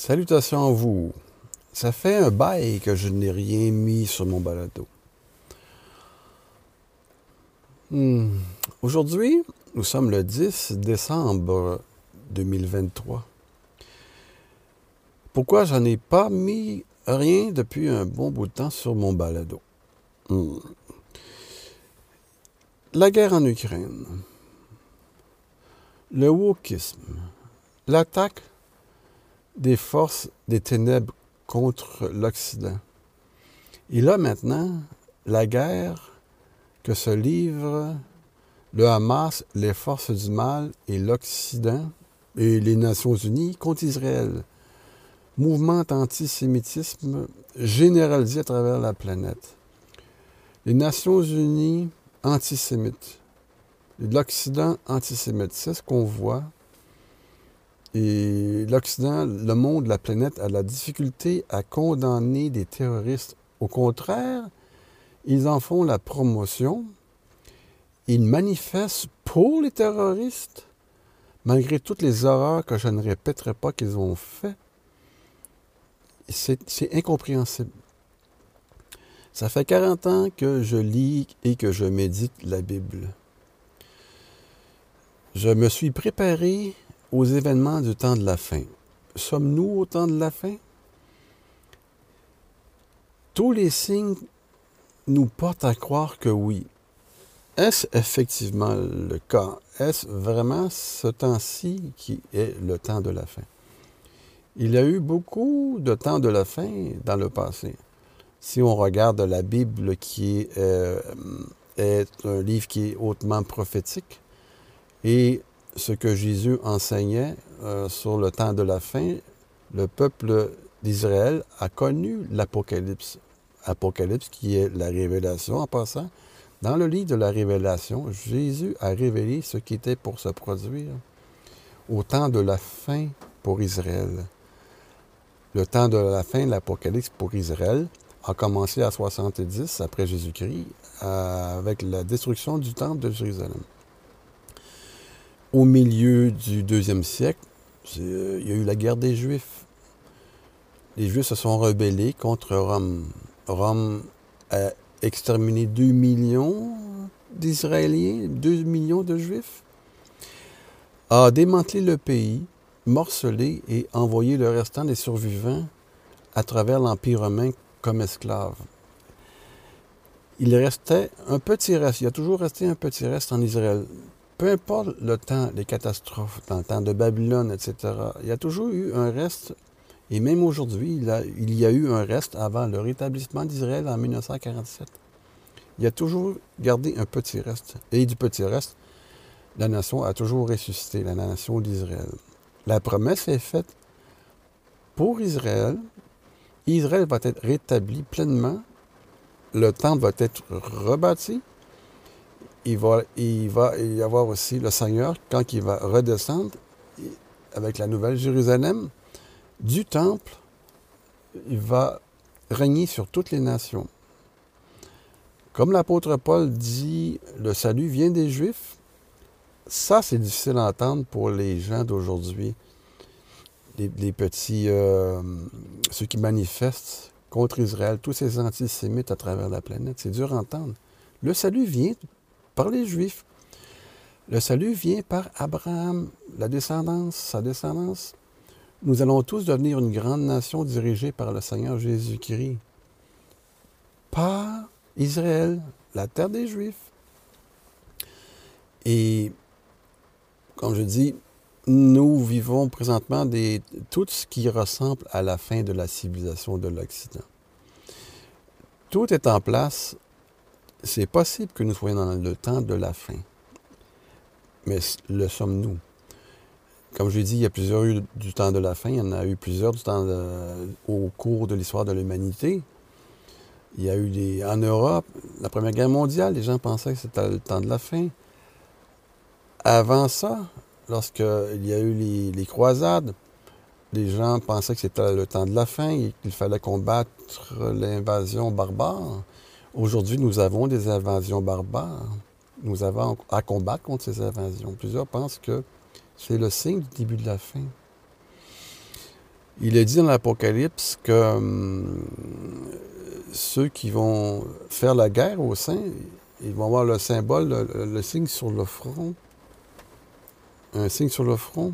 Salutations à vous. Ça fait un bail que je n'ai rien mis sur mon balado. Hmm. Aujourd'hui, nous sommes le 10 décembre 2023. Pourquoi j'en ai pas mis rien depuis un bon bout de temps sur mon balado? Hmm. La guerre en Ukraine, le wokisme, l'attaque des forces des ténèbres contre l'Occident. Et là maintenant, la guerre que se livrent le Hamas, les forces du mal et l'Occident et les Nations Unies contre Israël. Mouvement antisémitisme généralisé à travers la planète. Les Nations Unies antisémites. L'Occident antisémite. C'est ce qu'on voit et l'Occident, le monde, la planète a la difficulté à condamner des terroristes. Au contraire, ils en font la promotion. Ils manifestent pour les terroristes, malgré toutes les horreurs que je ne répéterai pas qu'ils ont fait. C'est incompréhensible. Ça fait 40 ans que je lis et que je médite la Bible. Je me suis préparé aux événements du temps de la fin. Sommes-nous au temps de la fin? Tous les signes nous portent à croire que oui. Est-ce effectivement le cas? Est-ce vraiment ce temps-ci qui est le temps de la fin? Il y a eu beaucoup de temps de la fin dans le passé. Si on regarde la Bible qui est, euh, est un livre qui est hautement prophétique, et ce que Jésus enseignait euh, sur le temps de la fin, le peuple d'Israël a connu l'Apocalypse. Apocalypse qui est la révélation en passant. Dans le livre de la révélation, Jésus a révélé ce qui était pour se produire au temps de la fin pour Israël. Le temps de la fin, l'Apocalypse pour Israël, a commencé à 70 après Jésus-Christ avec la destruction du temple de Jérusalem au milieu du deuxième siècle, euh, il y a eu la guerre des Juifs. Les Juifs se sont rebellés contre Rome. Rome a exterminé 2 millions d'Israéliens, 2 millions de Juifs, a démantelé le pays, morcelé et envoyé le restant des survivants à travers l'Empire romain comme esclaves. Il restait un petit reste, il y a toujours resté un petit reste en Israël peu importe le temps, les catastrophes, dans le temps de Babylone, etc., il y a toujours eu un reste, et même aujourd'hui, il, y a eu un reste avant le rétablissement d'Israël en 1947. Il y a toujours gardé un petit reste. Et du petit reste, la nation a toujours ressuscité, la nation d'Israël. La promesse est faite pour Israël. Israël va être rétabli pleinement. Le temple va être rebâti il va, y avoir aussi le Seigneur, quand il va redescendre avec la nouvelle Jérusalem, du temple, il va régner sur toutes les nations. Comme l'apôtre Paul dit, le salut vient des Juifs. Ça, c'est difficile à entendre pour les gens d'aujourd'hui, les, petits, euh, ceux qui manifestent contre Israël, tous ces antisémites à travers la planète. C'est dur à entendre. Le salut vient par les Juifs. Le salut vient par Abraham, la descendance, sa descendance. Nous allons tous devenir une grande nation dirigée par le Seigneur Jésus-Christ. Par Israël, la terre des Juifs. Et, comme je dis, nous vivons présentement tout ce qui ressemble à la fin de la civilisation de l'Occident. Tout est en place c'est possible que nous soyons dans le temps de la fin. Mais le sommes-nous? Comme je l'ai dit, il y a plusieurs eu du temps de la fin. Il y en a eu plusieurs du temps au cours de l'histoire de l'humanité. Il y a eu des. En Europe, la Première Guerre mondiale, les gens pensaient que c'était le temps de la fin. Avant ça, lorsqu'il y a eu les, les, croisades, les gens pensaient que c'était le temps de la fin et qu'il fallait combattre l'invasion barbare. Aujourd'hui, nous avons des invasions barbares. Nous avons à combattre contre ces invasions. Plusieurs pensent que c'est le signe du début de la fin. Il est dit dans l'Apocalypse que hum, ceux qui vont faire la guerre au sein, ils vont avoir le symbole, le, signe sur le front. Un signe sur le front.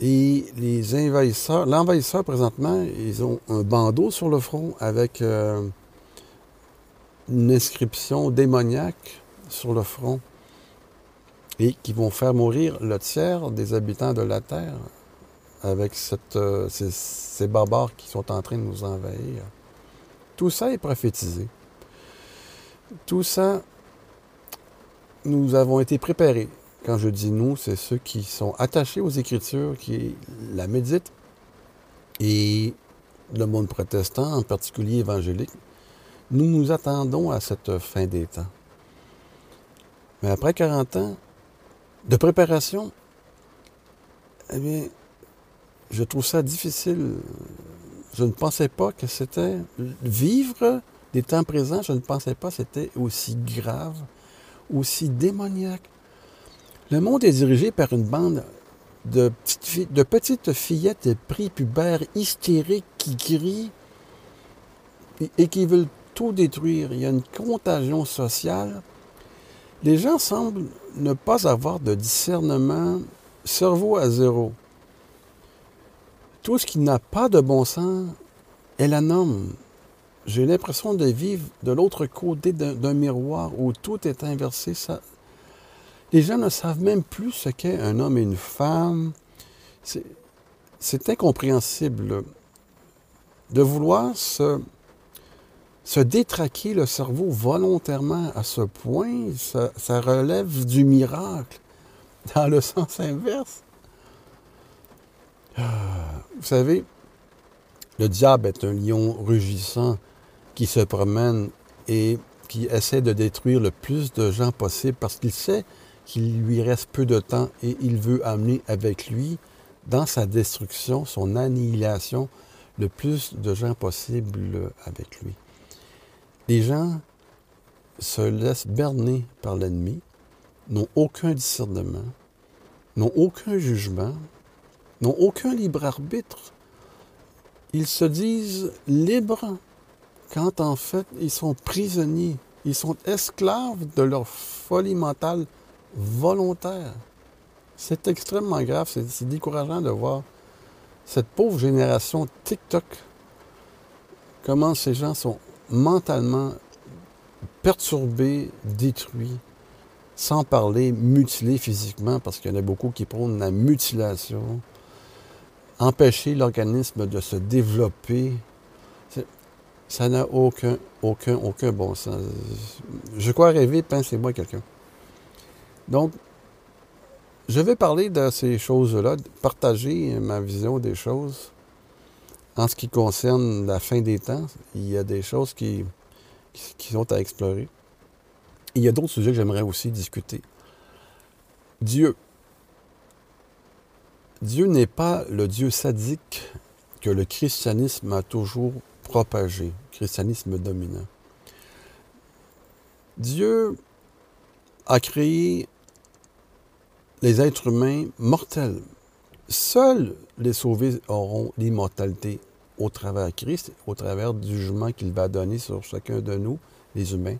Et les envahisseurs, l'envahisseur présentement, ils ont un bandeau sur le front avec euh, une inscription démoniaque sur le front et qui vont faire mourir le tiers des habitants de la Terre avec euh, ces, barbares qui sont en train de nous envahir. Tout ça est prophétisé. Tout ça, nous avons été préparés. Quand je dis nous, c'est ceux qui sont attachés aux Écritures, qui la méditent, et le monde protestant, en particulier évangélique, nous nous attendons à cette fin des temps. Mais après 40 ans de préparation, eh bien, je trouve ça difficile. Je ne pensais pas que c'était vivre des temps présents, je ne pensais pas que c'était aussi grave, aussi démoniaque. Le monde est dirigé par une bande de petites, de petites fillettes prépubères hystériques qui crient et qui veulent tout détruire. Il y a une contagion sociale. Les gens semblent ne pas avoir de discernement, cerveau à zéro. Tout ce qui n'a pas de bon sens, elle la nomme. J'ai l'impression de vivre de l'autre côté d'un miroir où tout est inversé. Les gens ne savent même plus ce qu'est un homme et une femme. C'est incompréhensible de vouloir se, se détraquer le cerveau volontairement à ce point. ça relève du miracle dans le sens inverse. Vous savez, le diable est un lion rugissant qui se promène et qui essaie de détruire le plus de gens possible parce qu'il sait qu'il lui reste peu de temps et il veut amener avec lui, dans sa destruction, son annihilation, le plus de gens possible avec lui. Les gens se laissent berner par l'ennemi, n'ont aucun discernement, n'ont aucun jugement, n'ont aucun libre arbitre. Ils se disent libres quand en fait ils sont prisonniers. Ils sont esclaves de leur folie mentale volontaire. C'est extrêmement grave, c'est décourageant de voir cette pauvre génération TikTok, comment ces gens sont mentalement perturbés, détruits, sans parler mutilés physiquement, parce qu'il y en a beaucoup qui prônent la mutilation, empêcher l'organisme de se développer, ça n'a aucun, aucun, aucun bon sens. Je crois rêver, pensez-moi quelqu'un. Donc, je vais parler de ces choses-là, partager ma vision des choses. En ce qui concerne la fin des temps, il y a des choses qui, sont à explorer. Il y a d'autres sujets que j'aimerais aussi discuter. Dieu. Dieu n'est pas le Dieu sadique que le christianisme a toujours propagé, christianisme dominant. Dieu a créé les êtres humains mortels. Seuls les sauvés auront l'immortalité au travers de Christ, au travers du jugement qu'il va donner sur chacun de nous, les humains,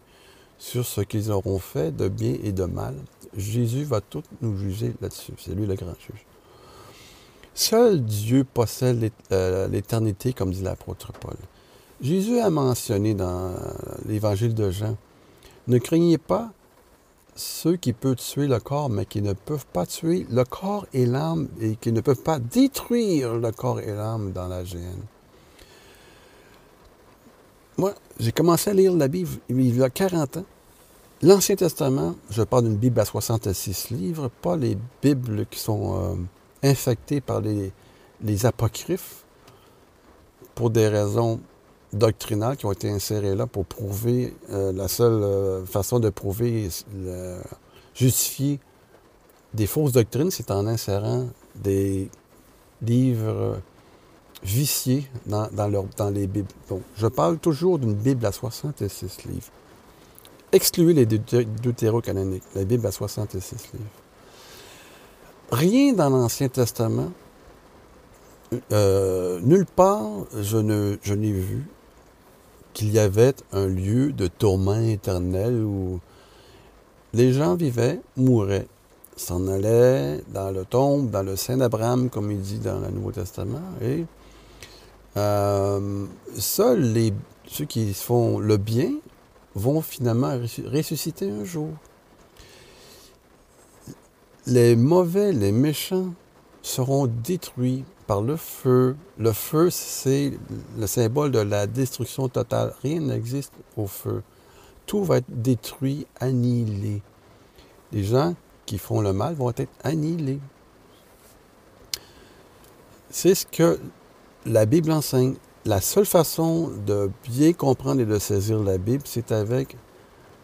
sur ce qu'ils auront fait de bien et de mal. Jésus va tout nous juger là-dessus. C'est lui le grand juge. Seul Dieu possède euh, l'éternité, comme dit l'apôtre Paul. Jésus a mentionné dans l'évangile de Jean, ne craignez pas ceux qui peuvent tuer le corps, mais qui ne peuvent pas tuer le corps et l'âme, et qui ne peuvent pas détruire le corps et l'âme dans la gêne. Moi, j'ai commencé à lire la Bible il y a 40 ans. L'Ancien Testament, je parle d'une Bible à 66 livres, pas les Bibles qui sont euh, infectés par les, apocryphes pour des raisons doctrinales qui ont été insérées là pour prouver, euh, la seule euh, façon de prouver, justifier des fausses doctrines, c'est en insérant des livres viciés dans, dans les Bibles. Donc, je parle toujours d'une Bible à 66 livres. Excluez les deutérocanoniques, la Bible à 66 livres. Rien dans l'Ancien Testament euh, nulle part je ne je n'ai vu qu'il y avait un lieu de tourment éternel où les gens vivaient, mouraient, s'en allaient dans le tombe, dans le sein d'Abraham, comme il dit dans le Nouveau Testament, et euh, seuls ceux qui font le bien vont finalement ressusciter un jour. Les mauvais, les méchants seront détruits par le feu. Le feu, c'est le symbole de la destruction totale. Rien n'existe au feu. Tout va être détruit, annihilé. Les gens qui font le mal vont être annihilés. C'est ce que la Bible enseigne. La seule façon de bien comprendre et de saisir la Bible, c'est avec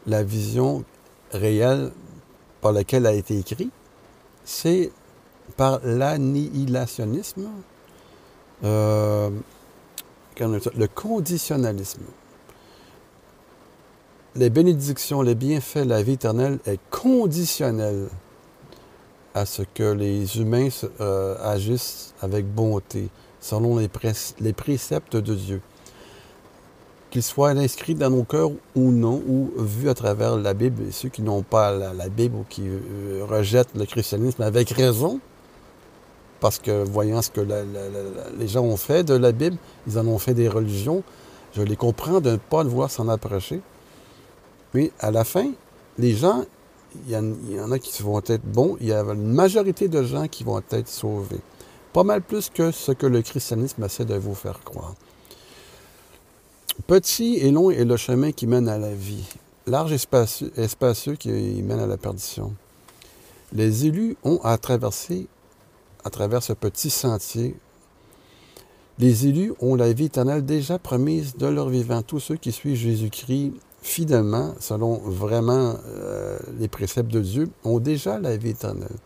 la vision réelle par laquelle elle a été écrite. C'est par l'annihilationnisme, euh, le conditionnalisme. Les bénédictions, les bienfaits, la vie éternelle est conditionnelle à ce que les humains euh, agissent avec bonté, selon les, les préceptes de Dieu. Qu'ils soient inscrits dans nos cœurs ou non, ou vus à travers la Bible, et ceux qui n'ont pas la, Bible ou qui euh, rejettent le christianisme avec raison, parce que voyant ce que les gens ont fait de la Bible, ils en ont fait des religions. Je les comprends de ne pas vouloir s'en approcher. Mais à la fin, les gens, il y, en, a qui vont être bons, il y a une majorité de gens qui vont être sauvés. Pas mal plus que ce que le christianisme essaie de vous faire croire. Petit et long est le chemin qui mène à la vie. Large et spacieux, spacieux qui mène à la perdition. Les élus ont à traverser à travers ce petit sentier. Les élus ont la vie éternelle déjà promise de leur vivant. Tous ceux qui suivent Jésus-Christ fidèlement, selon vraiment euh, les préceptes de Dieu, ont déjà la vie éternelle.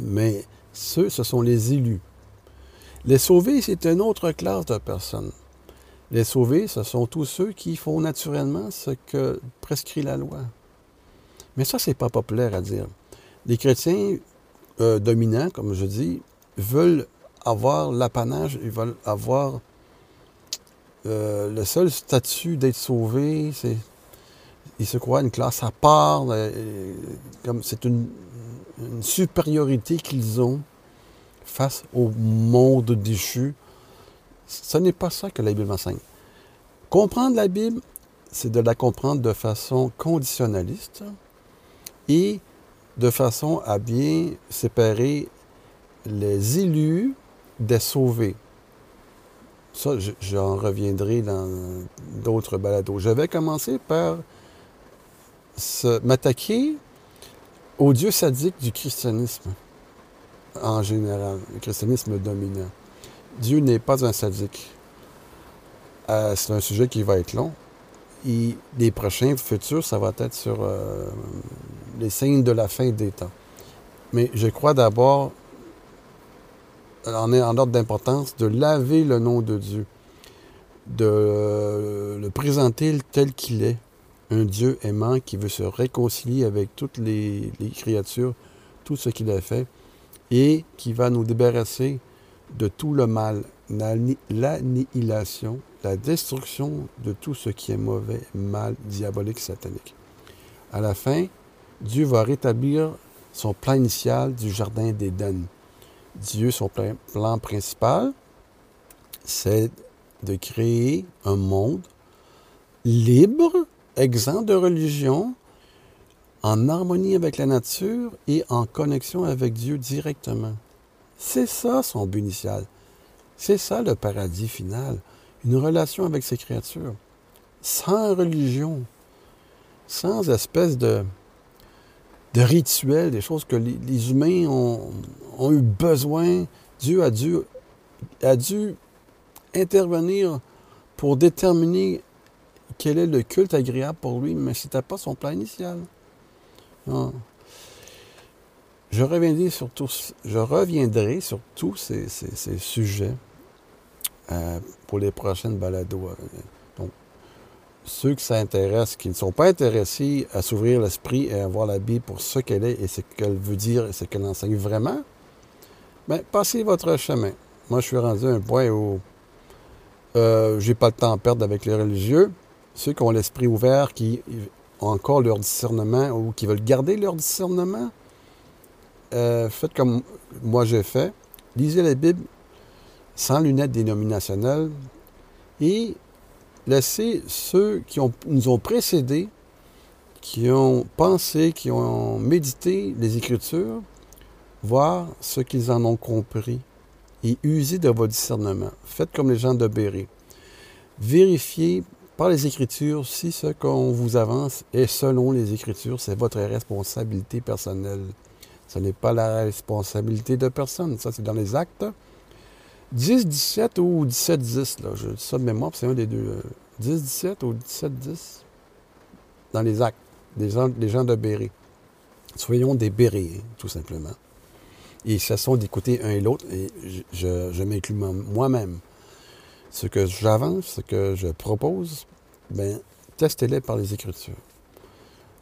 Mais ceux, ce sont les élus. Les sauvés, c'est une autre classe de personnes. Les sauvés, ce sont tous ceux qui font naturellement ce que prescrit la loi. Mais ça, c'est pas populaire à dire. Les chrétiens euh, dominants, comme je dis, veulent avoir l'apanage, ils veulent avoir euh, le seul statut d'être sauvés, c'est ils se croient une classe à part, euh, comme c'est une, supériorité qu'ils ont face au monde déchu. Ce n'est pas ça que la Bible enseigne. Comprendre la Bible, c'est de la comprendre de façon conditionnaliste et de façon à bien séparer les élus des sauvés. Ça, j'en reviendrai dans d'autres balados. Je vais commencer par m'attaquer au dieu sadique du christianisme en général, le christianisme dominant. Dieu n'est pas un sadique. Euh, c'est un sujet qui va être long. Et les prochains futurs, ça va être sur euh, les signes de la fin des temps. Mais je crois d'abord, en, en ordre d'importance, de laver le nom de Dieu, de le présenter tel qu'il est, un Dieu aimant qui veut se réconcilier avec toutes les, les créatures, tout ce qu'il a fait, et qui va nous débarrasser de tout le mal, l'annihilation, la destruction de tout ce qui est mauvais, mal, diabolique, satanique. À la fin, Dieu va rétablir son plan initial du Jardin d'Éden. Dieu, son plan principal, c'est de créer un monde libre, exempt de religion, en harmonie avec la nature et en connexion avec Dieu directement. C'est ça son but initial. C'est ça le paradis final. Une relation avec ses créatures. Sans religion. Sans espèce de, de rituels, des choses que les, humains ont, eu besoin. Dieu a dû, intervenir pour déterminer quel est le culte agréable pour lui, mais ce n'était pas son plan initial. Je reviendrai sur, tous, je reviendrai sur tous ces, sujets euh, pour les prochaines balados. Ceux qui s'intéressent, qui ne sont pas intéressés à s'ouvrir l'esprit et à voir la Bible pour ce qu'elle est et ce qu'elle veut dire et ce qu'elle enseigne vraiment, bien, passez votre chemin. Moi, je suis rendu à un point où euh, j'ai pas le temps à perdre avec les religieux. Ceux qui ont l'esprit ouvert, qui ont encore leur discernement ou qui veulent garder leur discernement, euh, faites comme moi j'ai fait. Lisez la Bible sans lunettes dénominationnelles et laissez ceux qui nous ont précédés, qui ont pensé, qui ont médité les Écritures, voir ce qu'ils en ont compris et usez de votre discernement. Faites comme les gens de Béret. Vérifiez par les Écritures si ce qu'on vous avance est selon les Écritures. C'est votre responsabilité personnelle. Ce n'est pas la responsabilité de personne. Ça, c'est dans les actes. 10, 17 ou 17, 10, là. Je dis ça de mémoire, c'est un des deux. 10, euh, 17 ou 17, 10. Dans les actes. Des gens, les gens de Béret. Soyons des Béréens, tout simplement. Et ce sont d'écouter un et l'autre, et je, m'inclus moi-même. Ce que j'avance, ce que je propose, ben, testez-les par les Écritures.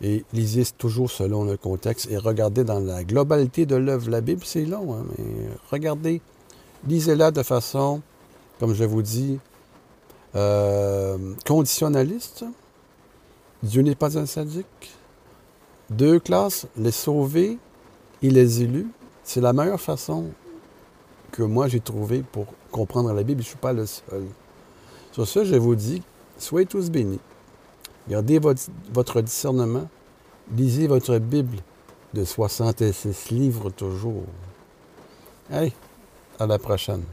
Et lisez toujours selon le contexte et regardez dans la globalité de l'œuvre. La Bible, c'est long, hein, mais regardez, lisez-la de façon, comme je vous dis, euh, conditionnaliste. Dieu n'est pas un sadique. Deux classes, les sauvés et les élus. C'est la meilleure façon que moi j'ai trouvé pour comprendre la Bible. Je ne suis pas le seul. Sur ce, je vous dis, soyez tous bénis. Gardez votre, discernement. Lisez votre Bible de 66 livres toujours. À la prochaine.